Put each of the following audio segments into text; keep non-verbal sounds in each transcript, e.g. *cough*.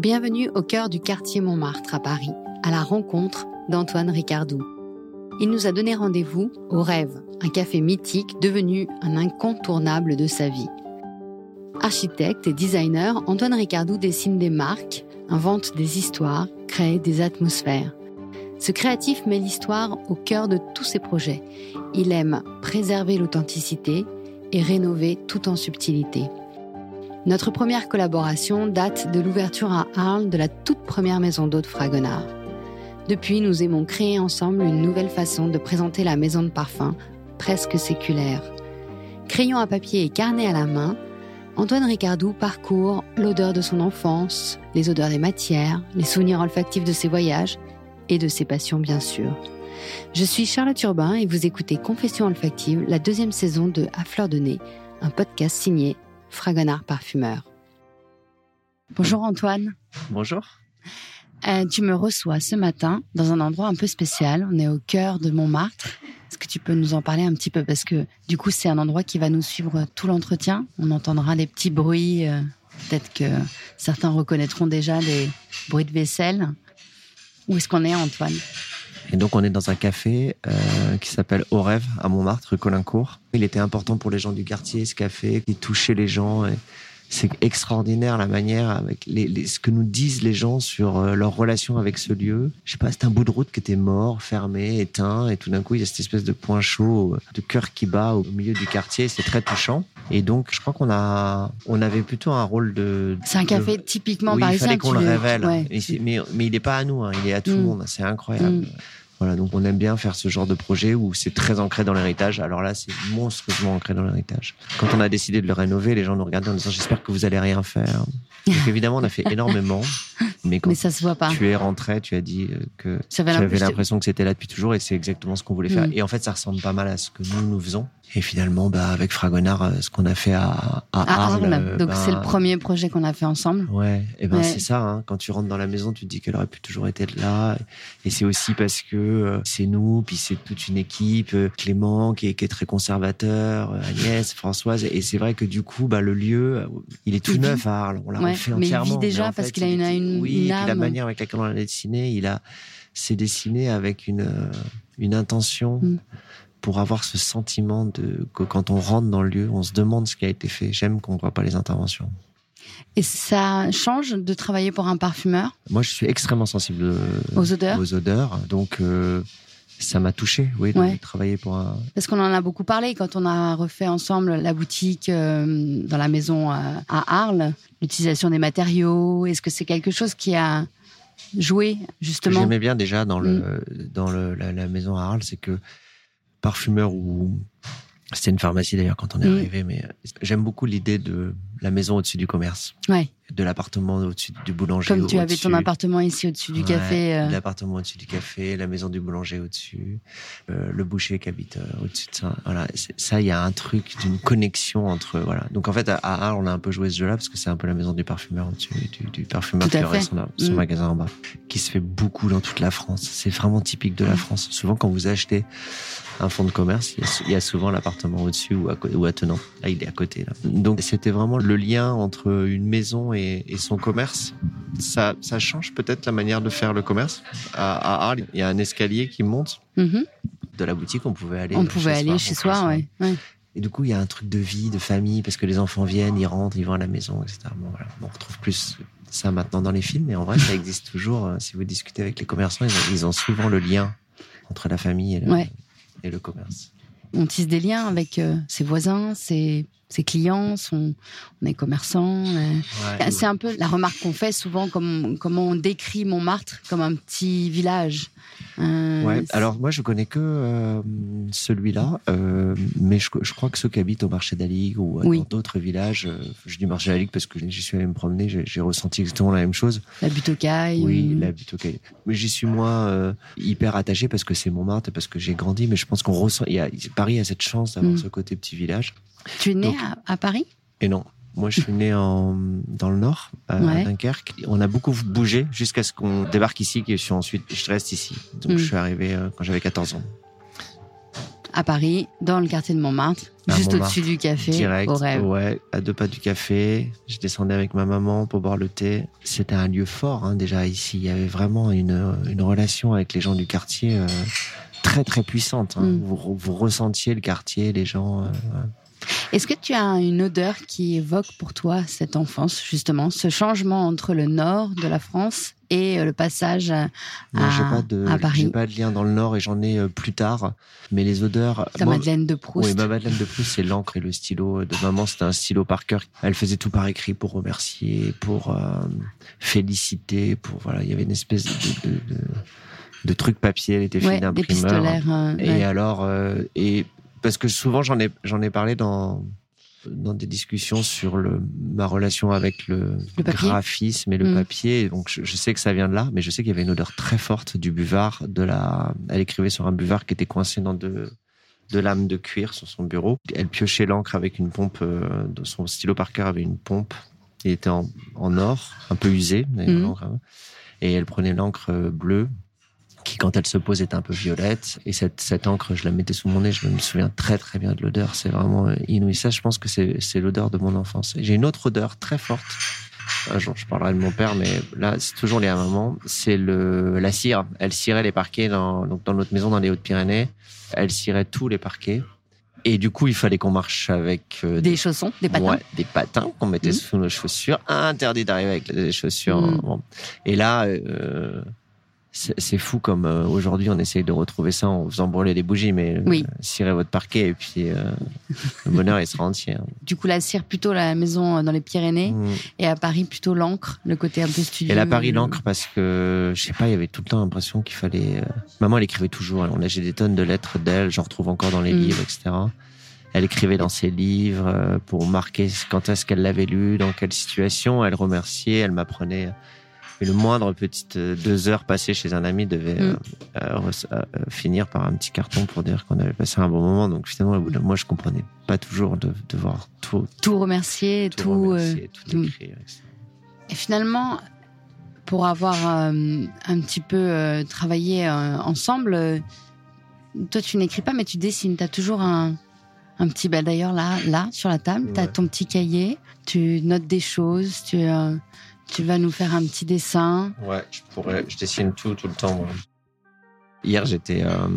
Bienvenue au cœur du quartier Montmartre à Paris, à la rencontre d'Antoine Ricardou. Il nous a donné rendez-vous au Rêve, un café mythique devenu un incontournable de sa vie. Architecte et designer, Antoine Ricardou dessine des marques, invente des histoires, crée des atmosphères. Ce créatif met l'histoire au cœur de tous ses projets. Il aime préserver l'authenticité et rénover tout en subtilité. Notre première collaboration date de l'ouverture à Arles de la toute première maison d'eau de Fragonard. Depuis, nous aimons créer ensemble une nouvelle façon de présenter la maison de parfum, presque séculaire. Crayon à papier et carnet à la main, Antoine Ricardou parcourt l'odeur de son enfance, les odeurs des matières, les souvenirs olfactifs de ses voyages et de ses passions bien sûr. Je suis Charlotte Urbain et vous écoutez Confession olfactive, la deuxième saison de À fleur de nez, un podcast signé Fragonard Parfumeur. Bonjour Antoine. Bonjour. Euh, tu me reçois ce matin dans un endroit un peu spécial. On est au cœur de Montmartre. Est-ce que tu peux nous en parler un petit peu? Parce que du coup, c'est un endroit qui va nous suivre tout l'entretien. On entendra les petits bruits. Euh, peut-être que certains reconnaîtront déjà les bruits de vaisselle. Où est-ce qu'on est, Antoine? Et donc on est dans un café euh, qui s'appelle Au Rêve à Montmartre, rue Colincourt. Il était important pour les gens du quartier, ce café, qui touchait les gens. Et c'est extraordinaire la manière avec les, ce que nous disent les gens sur euh, leur relation avec ce lieu. Je sais pas, c'est un bout de route qui était mort, fermé, éteint, et tout d'un coup il y a cette espèce de point chaud, euh, de cœur qui bat au milieu du quartier. C'est très touchant. Et donc je crois qu'on a, on avait plutôt un rôle de. C'est un café typiquement oui, parisien. Il fallait qu'on le révèle. Mais, mais, il n'est pas à nous, hein, il est à tout le mm. monde. C'est incroyable. Mm. Voilà, donc on aime bien faire ce genre de projet où c'est très ancré dans l'héritage. Alors là, c'est monstrueusement ancré dans l'héritage. Quand on a décidé de le rénover, les gens nous regardaient en disant j'espère que vous allez rien faire. Donc évidemment, on a fait énormément, *laughs* mais quand ça se voit pas. tu es rentré, tu as dit euh, que tu avais l'impression que c'était là depuis toujours et c'est exactement ce qu'on voulait faire. Mm. Et en fait, ça ressemble pas mal à ce que nous nous faisons. Et finalement, bah, avec Fragonard, euh, ce qu'on a fait à, à, Arles. Euh, Donc c'est le bah, premier projet qu'on a fait ensemble. Ouais, et ben c'est ça. Hein. Quand tu rentres dans la maison, tu te dis qu'elle aurait pu toujours être là. Et c'est aussi parce que euh, c'est nous, puis c'est toute une équipe. Clément qui est, qui est très conservateur, Agnès, Françoise. Et c'est vrai que du coup, bah, le lieu, il est tout neuf à Arles. On l'a refait entièrement. Mais il vit déjà parce qu'il a une, une, oui, une âme. la manière avec laquelle on l'a dessiné, il a, c'est dessiné avec une, une intention. Mm pour avoir ce sentiment de que quand on rentre dans le lieu, on se demande ce qui a été fait. J'aime qu'on ne voit pas les interventions. Et ça change de travailler pour un parfumeur? Moi, je suis extrêmement sensible aux odeurs? Aux odeurs, donc euh, ça m'a touché, oui, de travailler pour un. Parce qu'on en a beaucoup parlé quand on a refait ensemble la boutique euh, dans la maison à, Arles, l'utilisation des matériaux. Est-ce que c'est quelque chose qui a joué justement? J'aimais bien déjà dans le mm. dans le, la, la, maison à Arles, c'est que parfumeur ou c'était une pharmacie d'ailleurs quand on est mm. arrivé, mais j'aime beaucoup l'idée de la maison au-dessus du commerce. Ouais. De l'appartement au-dessus du boulanger. Comme tu avais ton appartement ici au-dessus du café. Euh... L'appartement au-dessus du café, la maison du boulanger au-dessus, euh, le boucher qui habite euh, au-dessus de ça. Voilà, ça, il y a un truc d'une connexion entre voilà. Donc en fait, à Arles, on a un peu joué ce jeu-là parce que c'est un peu la maison du parfumeur au-dessus, du, du parfumeur qui aurait son, son mm. magasin en bas, qui se fait beaucoup dans toute la France. C'est vraiment typique de la mm. France. Souvent, quand vous achetez un fonds de commerce, il y a, souvent l'appartement au-dessus ou, à, ou attenant. Là, il est à côté. Là. Donc, c'était vraiment le lien entre une maison et, son commerce. Ça, ça change peut-être la manière de faire le commerce? À, Arles, il y a un escalier qui monte. Mm-hmm. De la boutique, on pouvait aller. On pouvait aller chez soi, ouais. Et du coup, il y a un truc de vie, de famille, parce que les enfants viennent, ils rentrent, ils vont à la maison, etc. Bon, voilà. on retrouve plus ça maintenant dans les films, mais en vrai, ça existe toujours. Euh, si vous discutez avec les commerçants, ils ont, souvent le lien entre la famille et le, et le commerce. On tisse des liens avec euh, ses voisins, ses, ses clients, son, on est commerçant. Euh. c'est un peu la remarque qu'on fait souvent, comme, comment on décrit Montmartre comme un petit village. Euh, ouais. Alors moi je connais que euh, celui-là, euh, mais je, je, crois que ceux qui habitent au marché d'Alig ou dans d'autres villages, je dis marché d'Alig parce que j'y suis allé me promener, j'ai ressenti exactement la même chose. La butte aux cailles. Oui, la butte aux cailles. Mais j'y suis moins hyper attaché parce que c'est Montmartre parce que j'ai grandi, mais je pense qu'on ressent. Y a, Paris a cette chance d'avoir mm. ce côté petit village. Tu es né à, à Paris? Et non. Moi, je suis né en, dans le Nord, à, Dunkerque. On a beaucoup bougé jusqu'à ce qu'on débarque ici, et je suis ensuite, je reste ici. Donc, je hmm. suis arrivé euh, quand j'avais 14 ans. à Paris, dans le quartier de Montmartre, À juste au-dessus du café, Direct, au rêve. ouais, à deux pas du café. Je descendais avec ma maman pour boire le thé. C'était un lieu fort, hein, déjà ici. Il y avait vraiment une, une relation avec les gens du quartier euh, très très puissante. hein. Mm. Vous, vous ressentiez le quartier, les gens. euh, ouais. Est-ce que tu as une odeur qui évoque pour toi cette enfance, justement, ce changement entre le nord de la France et euh, le passage à, pas de, à Paris? j'ai pas de lien dans le Nord et j'en ai euh, plus tard. Mais les odeurs. ta moi, Madeleine de Proust Oui, ma Madeleine de Proust, c'est l'encre et le stylo de maman. C'était un stylo par cœur. Elle faisait tout par écrit pour remercier, pour euh, féliciter, pour voilà. Il y avait une espèce de, de, de, de truc papier. Elle était fille Ouais, d'imprimeur. euh, Et ouais. alors, euh, et parce que souvent j'en ai j'en ai parlé dans dans des discussions sur le ma relation avec le, graphisme et le Mm. papier. Donc je, je sais que ça vient de là, mais je sais qu'il y avait une odeur très forte du buvard. De la, elle écrivait sur un buvard qui était coincé dans de de lames de cuir sur son bureau. Elle piochait l'encre avec une pompe. euh, son stylo Parker avait une pompe. Il était en, en or, un peu usé. l'encre, hein. Et elle prenait l'encre euh, bleue qui quand elle se pose est un peu violette et cette cette encre je la mettais sous mon nez je me souviens très très bien de l'odeur c'est vraiment euh, inouï ça je pense que c'est c'est l'odeur de mon enfance j'ai une autre odeur très forte un jour je parlerai de mon père mais là c'est toujours lié à maman c'est le la cire elle cirait les parquets dans donc dans notre maison dans les Hautes-Pyrénées elle cirait tous les parquets et du coup il fallait qu'on marche avec euh, Des chaussons, des patins. Ouais, des patins qu'on mettait Mhm. sous nos chaussures. Interdit d'arriver avec des chaussures. Mhm. bon. Et là, euh, c'est fou comme euh, aujourd'hui on essaye de retrouver ça en faisant brûler des bougies, mais euh, Oui. cirez votre parquet et puis euh, *laughs* le bonheur il sera entier. hein. Du coup, la cire plutôt la maison euh, dans les Pyrénées Mhm. et à Paris plutôt l'encre, le côté un peu studieux. Et là, Paris l'encre parce que je sais pas, il y avait tout le temps l'impression qu'il fallait. euh, Maman, elle écrivait toujours. On a j'ai des tonnes de lettres d'elle. J'en retrouve encore dans les Mm. livres, etc. Elle écrivait dans ses livres euh, pour marquer quand est-ce qu'elle l'avait lu, dans quelle situation. Elle remerciait, elle m'apprenait. Et le moindre petite euh, deux heures passées chez un ami devait Mm. euh, euh, finir par un petit carton pour dire qu'on avait passé un bon moment. Donc finalement, au bout d'un mois, je comprenais pas toujours de devoir tout, Tout remercier, tout, tout. remercier, tout tout. écrire. Et finalement, pour avoir euh, un petit peu euh, travaillé euh, ensemble, toi tu n'écris pas, mais tu dessines. Tu as toujours un, un petit. Bah, D'ailleurs, là, là, sur la table, tu as Ouais. ton petit cahier, tu notes des choses, tu, tu vas nous faire un petit dessin. Ouais, je pourrais, je dessine tout, tout le temps, moi. Hier, j'étais, euh,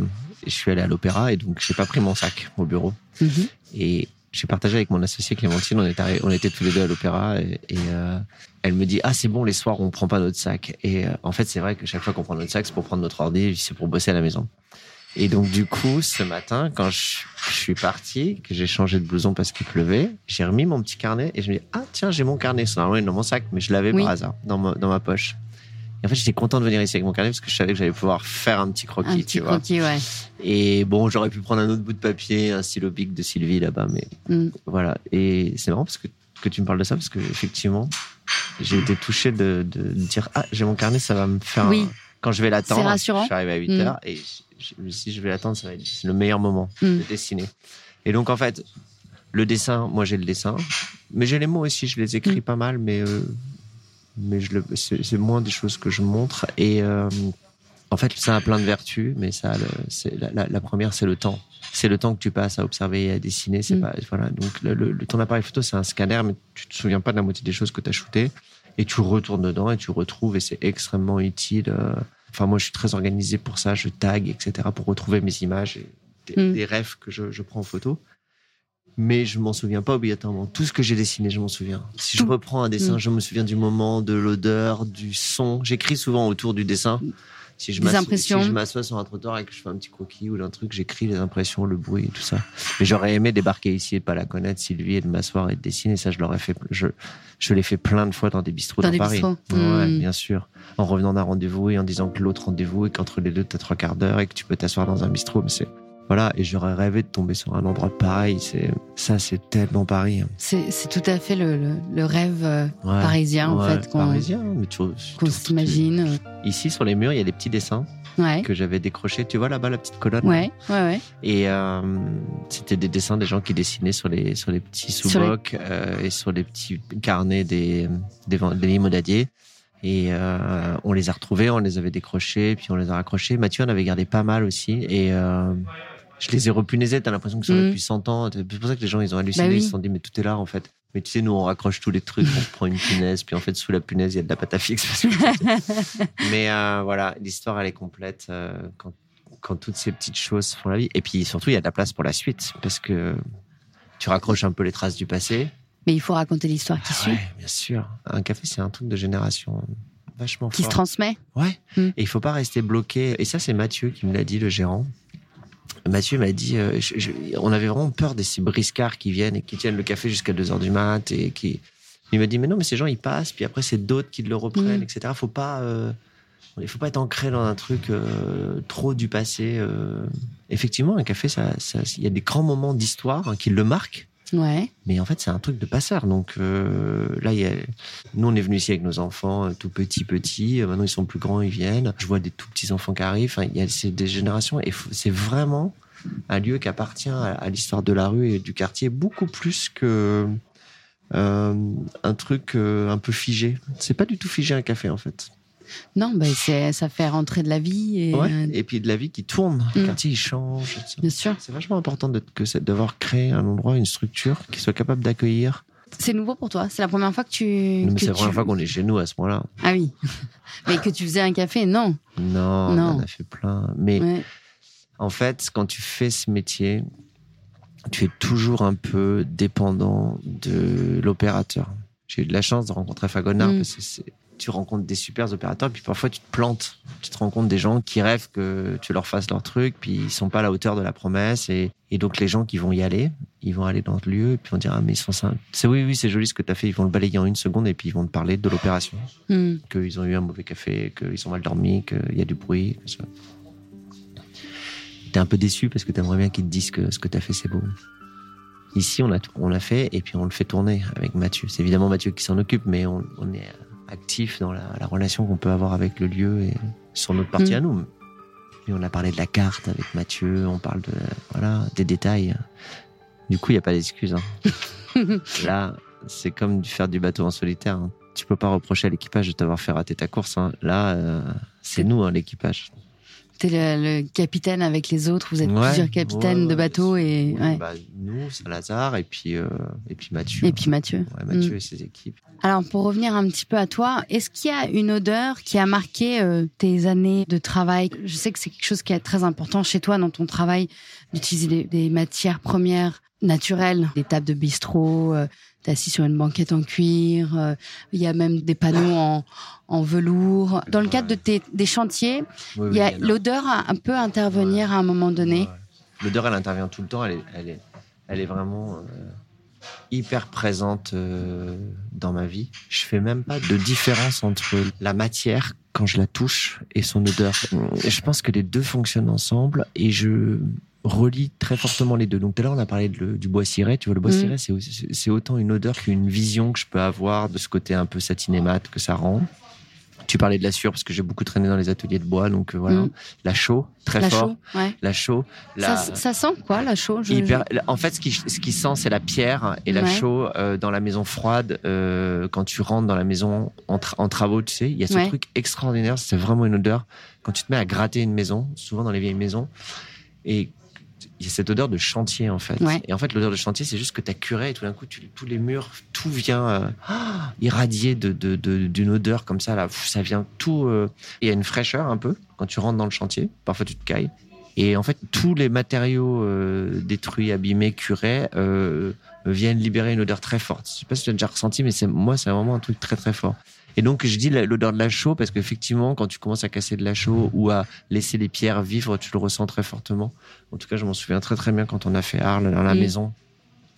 je suis allé à l'opéra et donc j'ai pas pris mon sac au bureau. Mhm. Et j'ai partagé avec mon associé Clémentine, on, est on était tous les deux à l'opéra et, et, euh, elle me dit ah c'est bon les soirs on prend pas notre sac et euh, en fait c'est vrai que chaque fois qu'on prend notre sac c'est pour prendre notre ordi c'est pour bosser à la maison et donc du coup ce matin quand je, je suis parti que j'ai changé de blouson parce qu'il pleuvait j'ai remis mon petit carnet et je me dis ah tiens j'ai mon carnet c'est normalement dans mon sac mais je l'avais Oui. par hasard dans ma, dans ma poche et en fait j'étais content de venir ici avec mon carnet parce que je savais que j'allais pouvoir faire un petit croquis Un tu petit vois croquis, ouais. et bon j'aurais pu prendre un autre bout de papier un stylo bic de Sylvie là-bas mais Mm. voilà. Et c'est marrant parce que, que tu me parles de ça parce que effectivement, j'ai été touché de, dire ah j'ai mon carnet, ça va me faire. Oui. un- Quand je vais l'attendre, je suis arrivé à 8 Mm. heures et si je vais l'attendre, ça va être c'est le meilleur moment Mm. de dessiner. Et donc en fait, le dessin, moi j'ai le dessin, mais j'ai les mots aussi, je les écris Mm. pas mal, mais euh, mais c'est, moins des choses que je montre et euh, en fait, ça a plein de vertus, mais ça, le- c'est la, la- la première, c'est le temps. C'est le temps que tu passes à observer et à dessiner. C'est Mm. pas voilà. Donc le- ton appareil photo, c'est un scanner, mais tu te souviens pas de la moitié des choses que tu as shootées et tu retournes dedans et tu retrouves et c'est extrêmement utile. euh. Enfin, moi, je suis très organisé pour ça. Je tag, etc., pour retrouver mes images et des, Mm. des rêves que je, je prends en photo. Mais je m'en souviens pas obligatoirement. Tout ce que j'ai dessiné, je m'en souviens. Si je reprends un dessin, Mm. je me souviens du moment, de l'odeur, du son. J'écris souvent autour du dessin. Si je Des impressions. Si je m'assois sur un trottoir et que je fais un petit croquis ou d'un truc, j'écris les impressions, le bruit et tout ça. Mais j'aurais aimé débarquer ici et pas la connaître, Sylvie, et de m'asseoir et de dessiner. Ça, je l'aurais fait. Je, je l'ai fait plein de fois dans des bistrots Dans dans, des Paris. bistrots. Ouais, Mm. bien sûr. En revenant d'un rendez-vous et en disant que l'autre rendez-vous et qu'entre les deux, t'as trois quarts d'heure et que tu peux t'asseoir dans un bistrot. Mais c'est, voilà. Et j'aurais rêvé de tomber sur un endroit pareil. C'est, ça, c'est tellement Paris. C'est c'est tout à fait le, le, le rêve euh, Ouais. parisien, en Ouais, fait, qu'on parisien, mais tu, qu'on tu- s'imagine. Ici, sur les murs, il y a des petits dessins Ouais. que j'avais décrochés. Tu vois là-bas la petite colonne Ouais, ouais, ouais. Et euh, c'était des dessins des gens qui dessinaient sur les sur les petits sous-bocs euh, et sur les petits carnets des des, des limonadiers. Et euh, on les a retrouvés, on les avait décrochés, puis on les a raccrochés. Mathieu en avait gardé pas mal aussi. Et euh, je les ai repunaisés. T'as l'impression que ça Mm. depuis 100 ans. C'est pour ça que les gens, ils ont halluciné. Bah oui. Ils se sont dit, mais tout est là, en fait. Mais tu sais, nous, on raccroche tous les trucs. On prend une punaise, puis en fait, sous la punaise, il y a de la pâte à fixe. parce que- *laughs* mais euh, voilà, l'histoire, elle est complète euh, quand, quand toutes ces petites choses font la vie. Et puis surtout, il y a de la place pour la suite. Parce que tu raccroches un peu les traces du passé. Mais il faut raconter l'histoire qui suit, Ouais, bien sûr. Un café, c'est un truc de génération vachement qui se transmet. Ouais. Mm. Et il faut pas rester bloqué. Et ça, c'est Mathieu qui me l'a dit, le gérant. Mathieu m'a dit, euh, je- je- on avait vraiment peur de ces briscards qui viennent et qui tiennent le café jusqu'à 2 heures du mat et qui. Il m'a dit, mais non, mais ces gens, ils passent, puis après, c'est d'autres qui le reprennent, Mm. etc. Faut pas, euh, il faut pas être ancré dans un truc euh, trop du passé. euh. Effectivement, un café, ça, ça, il y a des grands moments d'histoire hein, qui le marquent. Mais en fait, c'est un truc de passeur. Donc euh, là, nous, on est venus ici avec nos enfants, euh, tout petits, petits. Euh, Maintenant, ils sont plus grands, ils viennent. Je vois des tout petits enfants qui arrivent. Enfin, y a des générations. Et c'est vraiment un lieu qui appartient à, l'histoire de la rue et du quartier beaucoup plus que un truc un peu figé. C'est pas du tout figé un café, en fait. Non, bah, c'est, ça fait rentrer de la vie et Ouais. euh, Et puis de la vie qui tourne. Le Mm. quartier, il change. bien sûr. C'est vachement important de, que d'avoir créé un endroit, une structure qui soit capable d'accueillir. C'est nouveau pour toi. C'est la première fois que tu. Mais que c'est la tu- première fois qu'on est chez nous à ce moment-là. Ah oui. *laughs* Mais que tu faisais un café, non. Non, on Non. en a fait plein. Mais Ouais. en fait, quand tu fais ce métier, tu es toujours un peu dépendant de l'opérateur. J'ai eu de la chance de rencontrer Fagonard Mm. parce que c'est- tu rencontres des super opérateurs, puis parfois tu te plantes. Tu te compte des gens qui rêvent que tu leur fasses leur truc, puis ils sont pas à la hauteur de la promesse. Et, et donc les gens qui vont y aller, ils vont aller dans le lieu, et puis on dira, ah, mais ils sont simples. C'est oui, oui, c'est joli ce que tu as fait. Ils vont le balayer en une seconde, et puis ils vont te parler de l'opération Hmm. qu'ils ont eu un mauvais café, qu'ils ont mal dormi, qu'il y a du bruit. T'es un peu déçu parce que t'aimerais bien qu'ils te disent que ce que t'as fait c'est beau. Ici, on a on l'a fait et puis on le fait tourner avec Mathieu. C'est évidemment Mathieu qui s'en occupe, mais on, on est actif dans la, la relation qu'on peut avoir avec le lieu et sur notre partie Mm. à nous. Mais on a parlé de la carte avec Mathieu, on parle de voilà des détails. Du coup, il y a pas d'excuse. hein. *laughs* Là, c'est comme faire du bateau en solitaire. hein. Tu peux pas reprocher à l'équipage de t'avoir fait rater ta course. hein. Là, euh, c'est nous, hein, l'équipage. T'es le, le capitaine avec les autres. Vous êtes Ouais, plusieurs capitaines ouais, de bateaux et ouais. bah, nous, Saint-Lazare et puis euh, et puis Mathieu. et puis Mathieu. Ouais, Mathieu Mm. et ses équipes. Alors pour revenir un petit peu à toi, est-ce qu'il y a une odeur qui a marqué euh, tes années de travail? Je sais que c'est quelque chose qui est très important chez toi dans ton travail d'utiliser des, des matières premières naturelles, des tables de bistrot. Euh, T'es assis sur une banquette en cuir. euh, Il y a même des panneaux en, en velours. Dans le cadre de tes des chantiers, il y a oui, en a. l'odeur un peu intervenir à un moment donné. Ouais. L'odeur, elle intervient tout le temps. Elle est, elle est, elle est vraiment euh, hyper présente euh, dans ma vie. Je fais même pas de différence entre la matière quand je la touche et son odeur. Je pense que les deux fonctionnent ensemble et je relie très fortement les deux. Donc tout à l'heure on a parlé de du bois ciré. Tu vois, le bois Mhm. ciré, c'est autant une odeur qu'une vision que je peux avoir de ce côté un peu satiné mat que ça rend. Tu parlais de la sueur parce que j'ai beaucoup traîné dans les ateliers de bois, donc euh, voilà. Mhm. La chaux, très La fort. chaux, ouais. La chaux, la... Ça, ça sent quoi la chaux? Je- Hyper- En fait, ce qui, ce qui sent, c'est la pierre et la chaux euh, dans la maison froide. euh, quand tu rentres dans la maison en, tra- en travaux, tu sais, il y a ce Ouais. truc extraordinaire. C'est vraiment une odeur. Quand tu te mets à gratter une maison, souvent dans les vieilles maisons, et il y a cette odeur de chantier en fait. Ouais. Et en fait, l'odeur de chantier, c'est juste que tu as curé et tout d'un coup, tu- tous les murs, tout vient euh, *gasps* ah, irradier de, de, de- d'une odeur comme ça. Là, ça vient tout. euh, Il y a une fraîcheur un peu quand tu rentres dans le chantier. Parfois, tu te cailles. Et en fait, tous les matériaux euh, détruits, abîmés, curés viennent libérer une odeur très forte. Je sais pas si tu as déjà ressenti, mais c'est moi, c'est vraiment un truc très très fort. Et donc, je dis l'odeur de la chaux parce qu'effectivement, quand tu commences à casser de la chaux ou à laisser les pierres vivre, tu le ressens très fortement. En tout cas, je m'en souviens très très bien quand on a fait Arles dans la Mm. maison.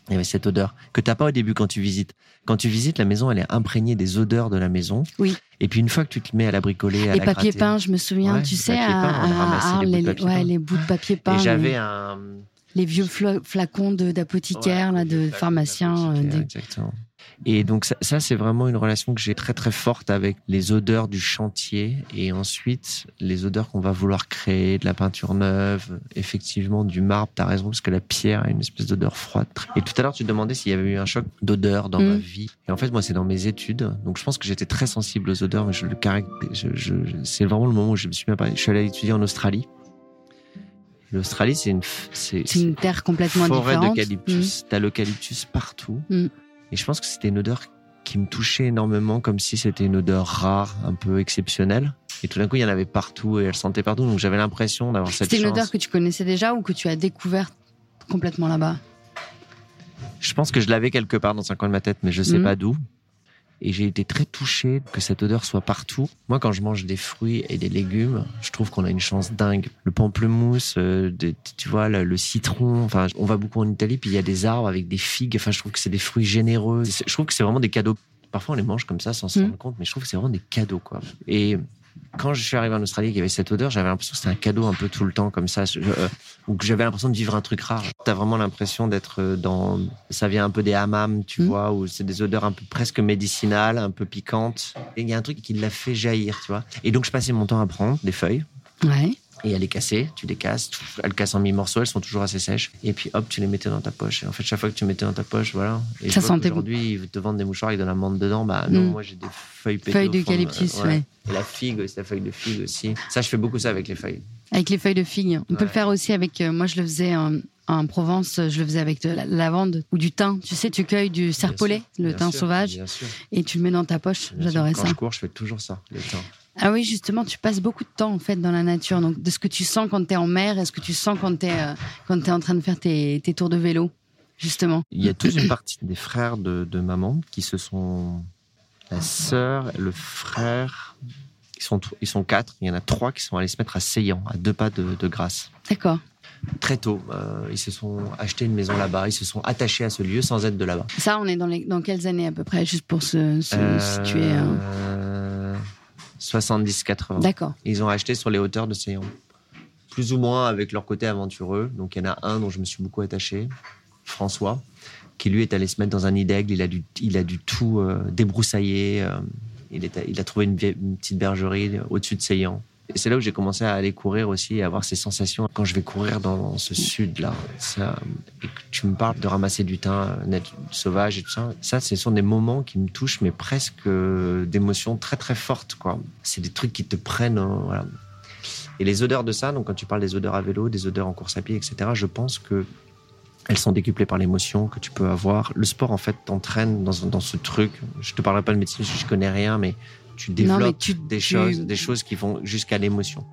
Il y avait cette odeur que t'as pas au début quand tu visites. Quand tu visites, la maison, elle est imprégnée des odeurs de la maison. Oui. Et puis une fois que tu te mets à la bricoler, à les la gratter, peints, je me souviens, Ouais, tu sais, à, les Arles, bouts les, papier ouais, les bouts de papier peint, Et j'avais un les vieux fla- flacons Ouais, là, de les pharmaciens. euh, des- Exactement. Et donc ça, ça, c'est vraiment une relation que j'ai très très forte avec les odeurs du chantier et ensuite les odeurs qu'on va vouloir créer, de la peinture neuve, effectivement du marbre. T'as raison parce que la pierre a une espèce d'odeur froide. Et tout à l'heure tu te demandais s'il y avait eu un choc d'odeur dans Mm. ma vie. Et en fait moi c'est dans mes études. Donc je pense que j'étais très sensible aux odeurs, mais je le caracté- je, je- je- c'est vraiment le moment où je me suis mis à parler. Je suis allé étudier en Australie. L'Australie, c'est une, c'est, une terre complètement forêt différente. d'eucalyptus. Mm. T'as l'eucalyptus partout. Mm. Et je pense que c'était une odeur qui me touchait énormément, comme si c'était une odeur rare, un peu exceptionnelle. Et tout d'un coup, il y en avait partout et elle sentait partout. Donc j'avais l'impression d'avoir cette C'était une odeur que tu connaissais déjà ou que tu as découverte complètement là-bas? Je pense que je l'avais quelque part dans un coin de ma tête, mais je sais mm. pas d'où. Et j'ai été très touché que cette odeur soit partout. Moi, quand je mange des fruits et des légumes, je trouve qu'on a une chance dingue. Le pamplemousse, euh, tu vois, le, citron. Enfin, on va beaucoup en Italie, puis il y a des arbres avec des figues. Enfin, je trouve que c'est des fruits généreux. Je trouve que c'est vraiment des cadeaux. Parfois, on les mange comme ça sans se mm. rendre compte, mais je trouve que c'est vraiment des cadeaux, quoi. Et quand je suis arrivé en Australie, qu'il y avait cette odeur, j'avais l'impression que c'était un cadeau un peu tout le temps comme ça, euh, ou que j'avais l'impression de vivre un truc rare. T'as vraiment l'impression d'être euh, dans, ça vient un peu des hammams, tu mmh. vois, où c'est des odeurs un peu presque médicinales, un peu piquantes. Et il y a un truc qui l'a fait jaillir, tu vois. Et donc je passais mon temps à prendre des feuilles. Ouais et elle est cassée, tu les casses, elles cassent en mi-morceaux, elles sont toujours assez sèches, et puis hop, tu les mettais dans ta poche. Et en fait, chaque fois que tu mettais dans ta poche, voilà. Et ça sentait Aujourd'hui, ils te vendent des mouchoirs avec de la menthe dedans, bah non, mm. moi j'ai des feuilles Feuilles d'eucalyptus, ouais. Et la figue, c'est la feuille de figue aussi. Ça, je fais beaucoup ça avec les feuilles. Avec les feuilles de figue. On peut le faire aussi avec, euh, moi je le faisais en, en, Provence, je le faisais avec de la lavande ou du thym. Tu sais, tu cueilles du serpolet, le thym sauvage, et tu le mets dans ta poche. J'adorais ça. Quand je cours, je fais toujours ça, le thym. Ah oui, justement, tu passes beaucoup de temps en fait dans la nature. Donc, de ce que tu sens quand tu es en mer, est-ce que tu sens quand tu es, euh, quand es en train de faire tes, tes, tours de vélo, justement Il y a toute une partie des frères de, de maman qui se sont. La sœur, le frère, ils sont, ils sont quatre. Il y en a trois qui sont allés se mettre à Seyan, à deux pas de, de Grasse. D'accord. Très tôt, euh, ils se sont achetés une maison là-bas, ils se sont attachés à ce lieu sans être de là-bas. Ça, on est dans, les, dans quelles années à peu près, juste pour se, se euh, situer hein? 70-80. D'accord. Ils ont acheté sur les hauteurs de Seyon. Plus ou moins avec leur côté aventureux. Donc il y en a un dont je me suis beaucoup attaché, François, qui lui est allé se mettre dans un nid d'aigle. Il a du, il a tout euh, débroussailler. Euh, il, est, il a trouvé une, petite bergerie au-dessus de Seyon. Et c'est là où j'ai commencé à aller courir aussi et avoir ces sensations quand je vais courir dans ce sud-là. Et que tu me parles de ramasser du thym sauvage et tout ça. Ça, ce sont des moments qui me touchent, mais presque euh, d'émotions très très fortes. quoi. C'est des trucs qui te prennent. Voilà. Et les odeurs de ça, donc quand tu parles des odeurs à vélo, des odeurs en course à pied, etc., je pense que elles sont décuplées par l'émotion que tu peux avoir. Le sport, en fait, t'entraîne dans, dans ce truc. Je te parlerai pas de médecine, je connais rien, mais tu développes des choses, des choses qui vont jusqu'à l'émotion.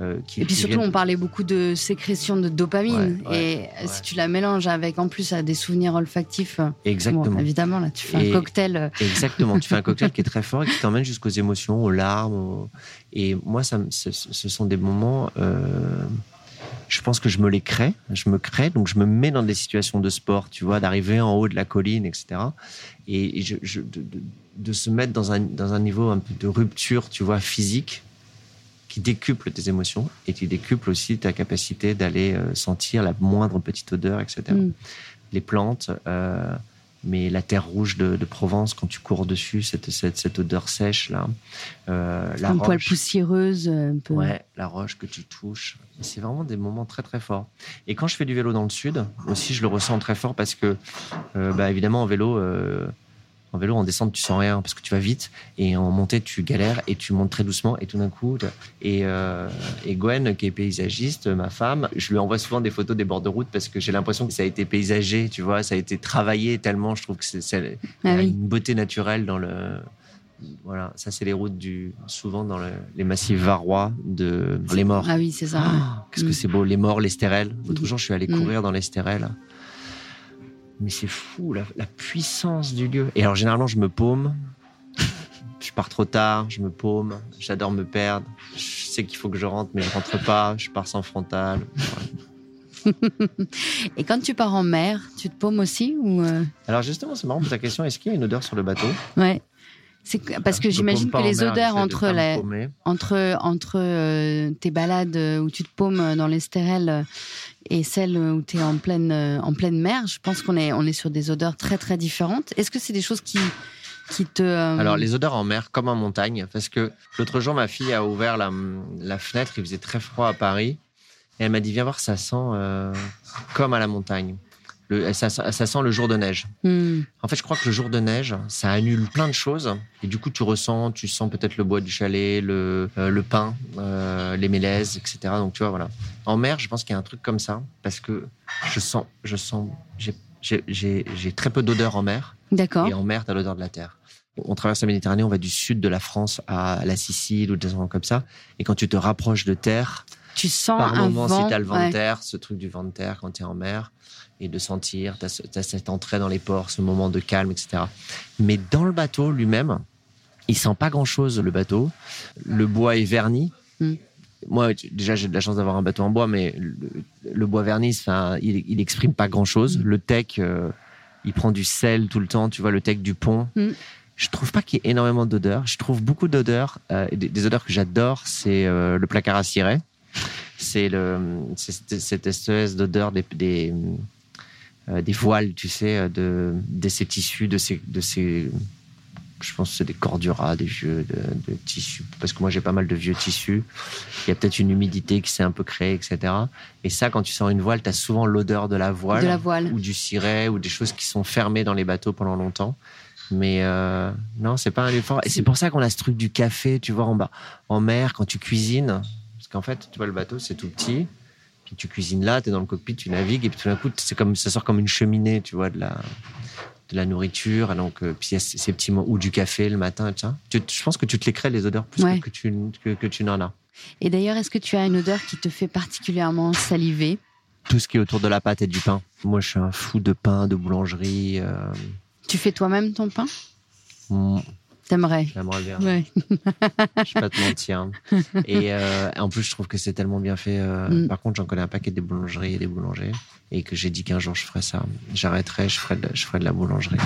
Euh, et puis surtout, on parlait beaucoup de sécrétion de dopamine. et si tu la mélanges avec en plus des souvenirs olfactifs, euh, exactement. évidemment, là, tu fais un cocktail. Euh. Exactement, tu fais un cocktail qui est très fort et qui *laughs* t'emmène jusqu'aux émotions, aux larmes. Et moi, ça, ce sont des moments. Je pense que je me les crée, je me crée, donc je me mets dans des situations de sport, tu vois, d'arriver en haut de la colline, etc. Et je, je de se mettre dans un, dans un niveau un peu de rupture, tu vois, physique, qui décuple tes émotions et qui décuple aussi ta capacité d'aller euh, sentir la moindre petite odeur, etc. Mm. Les plantes, euh, mais la terre rouge de, Provence, quand tu cours dessus, cette, cette, cette odeur sèche là, euh, la Une poêle poussiéreuse, un peu. Ouais, la roche que tu touches. C'est vraiment des moments très très forts. Et quand je fais du vélo dans le sud, aussi je le ressens très fort parce que, euh, bah, évidemment en vélo en vélo, en descente, tu sens rien parce que tu vas vite. Et en montée, tu galères et tu montes très doucement. Et tout d'un coup, et, euh, et Gwen, qui est paysagiste, ma femme, je lui envoie souvent des photos des bords de route parce que j'ai l'impression que ça a été paysagé, tu vois, ça a été travaillé tellement. Je trouve que c'est ah une beauté naturelle dans le. Voilà, ça c'est les routes du souvent dans les massifs varois de les morts. Ah oui, c'est ça. Ah, qu'est-ce que mm. c'est beau, les morts, les stérelles. L'autre jour, je suis allé mm. courir dans les stérelles mais c'est fou, la, puissance du lieu. Et alors, généralement, je me paume. Je pars trop tard, je me paume. J'adore me perdre. Je sais qu'il faut que je rentre, mais je rentre pas. Je pars sans frontal. *laughs* Et quand tu pars en mer, tu te paumes aussi ou euh? Alors justement, c'est marrant pour ta question. Est-ce qu'il y a une odeur sur le bateau? Ouais. C'est parce que j'imagine que les odeurs entre la, entre entre euh, tes balades où tu te paumes dans les stérelles et celle où tu es en pleine, euh, en pleine mer, je pense qu'on est, on est sur des odeurs très très différentes. Est-ce que c'est des choses qui, qui te... Euh, Alors les odeurs en mer comme en montagne, parce que l'autre jour ma fille a ouvert la, la, fenêtre, il faisait très froid à Paris, et elle m'a dit viens voir, ça sent euh, comme à la montagne. Le, ça, ça sent le jour de neige. Hmm. En fait, je crois que le jour de neige, ça annule plein de choses. Et du coup, tu ressens, tu sens peut-être le bois du chalet, le, euh, le pain, euh, les mélèzes, etc. Donc, tu vois, voilà. En mer, je pense qu'il y a un truc comme ça. Parce que je sens, je sens, j'ai très peu d'odeur en mer. D'accord. Et en mer, tu as l'odeur de la terre. On traverse la Méditerranée, on va du sud de la France à la Sicile ou des endroits comme ça. Et quand tu te rapproches de terre, Tu sens par un moment, vent. si tu as le vent ouais. de terre, ce truc du vent de terre quand tu es en mer, et de sentir, tu as, cette entrée dans les ports, ce moment de calme, etc. Mais dans le bateau lui-même, il sent pas grand-chose, le bateau. Le bois est verni. Mm. Moi, déjà, j'ai de la chance d'avoir un bateau en bois, mais le, le bois verni, enfin, il, il exprime pas grand-chose. Mm. Le tech, euh, il prend du sel tout le temps, tu vois, le tech du pont. Mm. Je trouve pas qu'il y ait énormément d'odeurs. Je trouve beaucoup d'odeurs, euh, des odeurs que j'adore, c'est euh, le placard à ciré. C'est cette, espèce d'odeur des, des, euh, des voiles, tu sais, de, de ces tissus, de ces, de ces, je pense que c'est des cordura, des vieux de, de tissus, parce que moi j'ai pas mal de vieux tissus. Il y a peut-être une humidité qui s'est un peu créée, etc. Et ça, quand tu sors une voile, tu as souvent l'odeur de la voile, De la voile. ou du ciré, ou des choses qui sont fermées dans les bateaux pendant longtemps. Mais euh, non, c'est pas un effort. Et c'est pour ça qu'on a ce truc du café, tu vois, en bas, en mer, quand tu cuisines. Qu'en fait, tu vois, le bateau, c'est tout petit. Puis tu cuisines là, tu es dans le cockpit, tu navigues, et puis tout d'un coup, c'est comme, ça sort comme une cheminée, tu vois, de la, de la nourriture. Donc, euh, puis il y a ces petits ou du café le matin, ça. Tu- je pense que tu te les crées, les odeurs, plus Ouais. que, que tu, que, que tu n'en as. Et d'ailleurs, est-ce que tu as une odeur qui te fait particulièrement saliver? Tout ce qui est autour de la pâte et du pain. Moi, je suis un fou de pain, de boulangerie. Euh, Tu fais toi-même ton pain? Mm, T'aimerais J'aimerais bien. Ouais. Je vais pas te mentir. *laughs* Et euh, en plus, je trouve que c'est tellement bien fait. euh, Mm. Par contre, j'en connais un paquet des boulangeries et des boulangers. Et que j'ai dit qu'un jour, je ferais ça. J'arrêterai, je ferai de, je ferai de la boulangerie.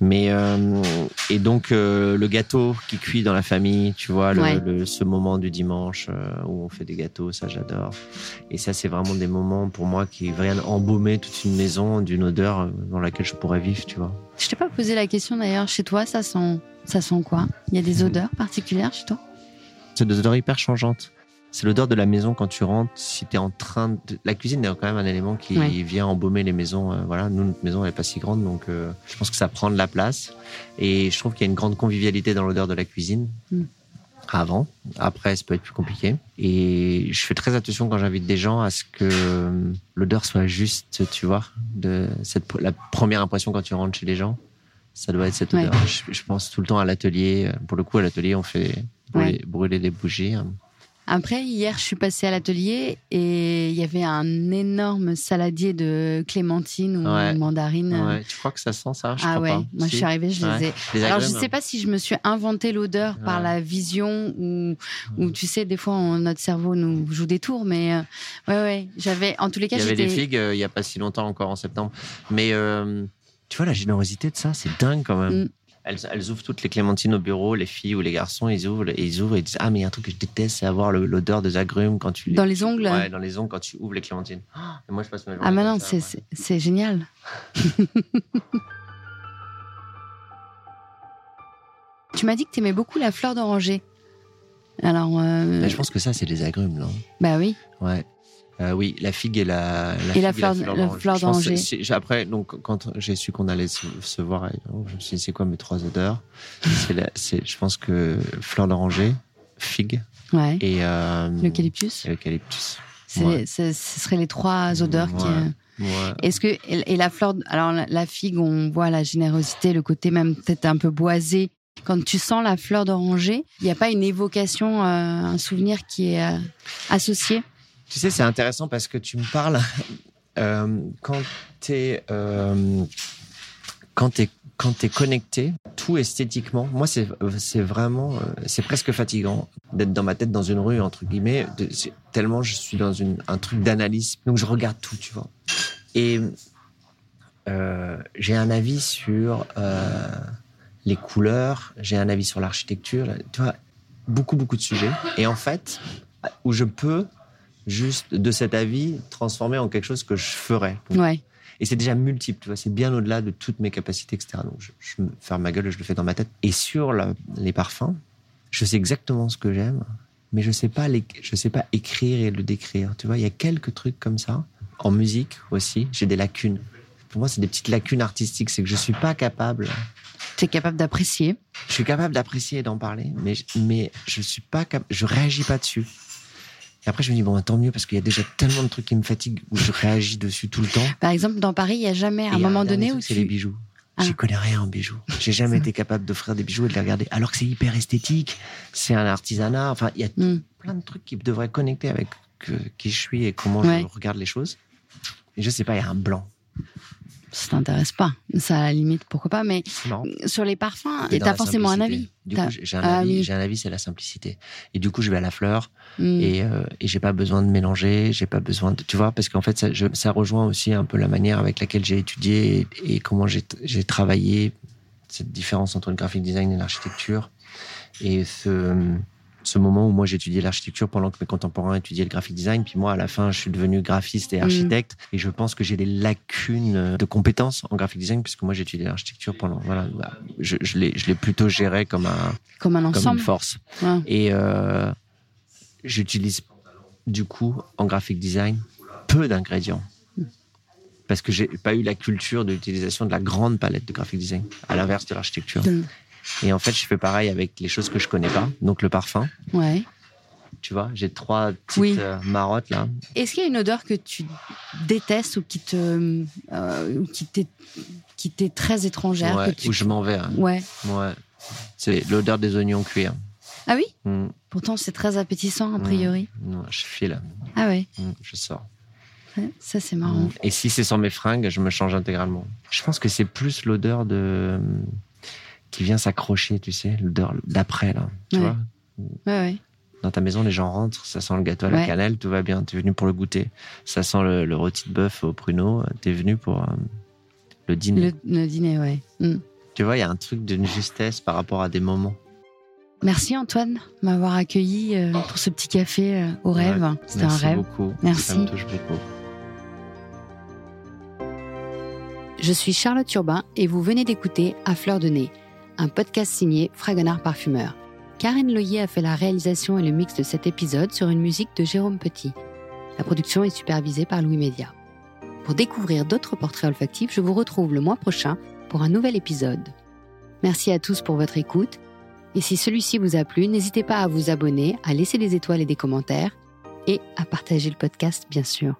Mais, euh, et donc, euh, le gâteau qui cuit dans la famille, tu vois, le, Ouais. le- ce moment du dimanche euh, où on fait des gâteaux, ça, j'adore. Et ça, c'est vraiment des moments pour moi qui viennent embaumer toute une maison d'une odeur dans laquelle je pourrais vivre, tu vois. Je t'ai pas posé la question d'ailleurs. Chez toi, ça sent, ça sent quoi? Il y a des Mhm. odeurs particulières chez toi? C'est des odeurs hyper changeantes. C'est l'odeur de la maison quand tu rentres. Si tu es en train de... La cuisine est quand même un élément qui Ouais. vient embaumer les maisons. euh, voilà, nous, notre maison, elle est pas si grande, donc euh, je pense que ça prend de la place. Et je trouve qu'il y a une grande convivialité dans l'odeur de la cuisine. Mm. Avant, après, ça peut être plus compliqué. Et je fais très attention quand j'invite des gens à ce que euh, l'odeur soit juste, tu vois, de cette la première impression quand tu rentres chez les gens. Ça doit être cette Ouais. odeur. Je, je pense tout le temps à l'atelier. Pour le coup, à l'atelier, on fait brûler, Ouais. brûler des bougies. Après, hier, je suis passée à l'atelier et il y avait un énorme saladier de clémentines ou Ouais. mandarines. Ouais, tu crois que ça sent ça? Je ah ouais, pas. moi je suis arrivée, je Ouais. les ai. Les Alors je sais pas si je me suis inventé l'odeur par la vision ou, ou tu sais des fois on- notre cerveau nous joue des tours, mais euh, ouais ouais, j'avais en tous les cas Il y avait des figues euh, il y a pas si longtemps encore en septembre. Mais euh, tu vois la générosité de ça, c'est dingue quand même. Mm. Elles, elles ouvrent toutes les clémentines au bureau, les filles ou les garçons, ils ouvrent et ils ouvrent et ils disent ah mais il y a un truc que je déteste, c'est avoir l'odeur des agrumes quand tu Dans les ongles Ouais, dans les ongles quand tu ouvres les clémentines. Ah, et moi je passe ma journée. Ah mais non, c'est ouais. génial. *laughs* tu m'as dit que tu aimais beaucoup la fleur d'oranger. Alors euh, je pense que ça c'est les agrumes non? Bah oui. Ouais. Euh, oui, la figue et la, Et la figue fleur- la d'oranger. fleur d'oranger. Après, donc, quand j'ai su qu'on allait se, se voir, euh, je me suis dit, c'est quoi mes trois odeurs? C'est Je pense que fleur d'oranger, figue Ouais. et euh, L'eucalyptus. Ouais. Ce seraient les trois odeurs qui. Ouais. euh, Ouais. Est-ce que et la fleur, alors la, la figue, on voit la générosité, le côté même peut-être un peu boisé. Quand tu sens la fleur d'oranger, il n'y a pas une évocation, euh, un souvenir qui est euh, associé? Tu sais, c'est intéressant parce que tu me parles *laughs* euh, euh, quand t'es quand t'es connecté, tout esthétiquement. Moi, c'est vraiment euh, c'est presque fatigant d'être dans ma tête dans une rue entre guillemets. tellement je suis dans une un truc d'analyse, donc je regarde tout, tu vois. Et j'ai un avis sur les couleurs, j'ai un avis sur l'architecture, tu vois, beaucoup beaucoup de sujets. Et en fait, où je peux juste de cet avis transformer en quelque chose que je ferais. Ouais. Et c'est déjà multiple, tu vois, c'est bien au-delà de toutes mes capacités, etc. Donc, je, je me ferme ma gueule, je le fais dans ma tête. Et sur la- les parfums, je sais exactement ce que j'aime, mais je sais pas les, je sais pas écrire et le décrire. Tu vois, il y a quelques trucs comme ça. En musique aussi, j'ai des lacunes. pour moi, c'est des petites lacunes artistiques. C'est que je suis pas capable. Tu es capable d'apprécier. Je suis capable d'apprécier et d'en parler, mais, mais je suis pas capable, je réagis pas dessus. Et après, je me dis, bon, tant mieux, parce qu'il y a déjà tellement de trucs qui me fatiguent où je réagis dessus tout le temps. Par exemple, dans Paris, il n'y a jamais un moment donné où C'est tu... les bijoux. Ah. J'y connais rien en bijoux. J'ai jamais été capable d'offrir des bijoux et de les regarder. Alors que c'est hyper esthétique, c'est un artisanat. Enfin, il y a Hmm. plein de trucs qui devraient connecter avec euh, qui je suis et comment Ouais. je regarde les choses. Et je sais pas, il y a un blanc. Ça t'intéresse pas. Ça, à la limite, pourquoi pas. Mais sur les parfums, t'as forcément un avis. Du T'as- coup, j'ai un Ah avis. J'ai un avis, c'est la simplicité. Et du coup, je vais à la fleur Hmm. et, euh, et j'ai pas besoin de mélanger. J'ai pas besoin de, tu vois, parce qu'en fait, ça, je- ça rejoint aussi un peu la manière avec laquelle j'ai étudié et, et comment j'ai j'ai travaillé cette différence entre le graphic design et l'architecture et ce ce moment où moi j'étudiais l'architecture pendant que mes contemporains étudiaient le graphic design puis moi à la fin je suis devenu graphiste et Mm. architecte et je pense que j'ai des lacunes de compétences en graphic design puisque moi j'ai étudié l'architecture pendant voilà bah, je, je l'ai plutôt géré comme un Comme un comme ensemble. une force Ouais. et euh, j'utilise du coup en graphic design peu d'ingrédients. Parce que j'ai pas eu la culture de l'utilisation de la grande palette de graphic design, à l'inverse de l'architecture. Et en fait, je fais pareil avec les choses que je connais pas, donc le parfum. Ouais. Tu vois, j'ai trois petites Oui. euh, marottes là. Est-ce qu'il y a une odeur que tu détestes ou qui te, euh, qui t'est, qui t'est très étrangère Ouais, que tu- où je m'en vais. hein. Ouais. Ouais. C'est l'odeur des oignons cuits. hein. Ah oui? Mm, Pourtant, c'est très appétissant a priori. non, je file, Ah ouais. Mm, je sors. Ouais, Ça c'est marrant. Mm. Et si c'est sur mes fringues, je me change intégralement. Je pense que c'est plus l'odeur de qui vient s'accrocher, tu sais, l'odeur d'après là. Tu Ouais. vois, Ouais ouais. dans ta maison, les gens rentrent, ça sent le gâteau à la Ouais. cannelle, tout va bien. T'es venu pour le goûter. Ça sent le, le rôti de bœuf au pruneau. T'es venu pour euh, le dîner. Le, le dîner, ouais. Mm. Tu vois, il y a un truc d'une justesse par rapport à des moments. Merci Antoine de m'avoir accueilli euh, pour ce petit café euh, au rêve. Ouais, C'était un Merci rêve. beaucoup. Merci. Ça me touche beaucoup. Je suis Charlotte Urbain et vous venez d'écouter À fleur de nez, un podcast signé Fragonard Parfumeur. Karine Loyer a fait la réalisation et le mix de cet épisode sur une musique de Jérôme Petit. La production est supervisée par Louis Média. Pour découvrir d'autres portraits olfactifs, je vous retrouve le mois prochain pour un nouvel épisode. Merci à tous pour votre écoute. Et si celui-ci vous a plu, n'hésitez pas à vous abonner, à laisser des étoiles et des commentaires et à partager le podcast, bien sûr.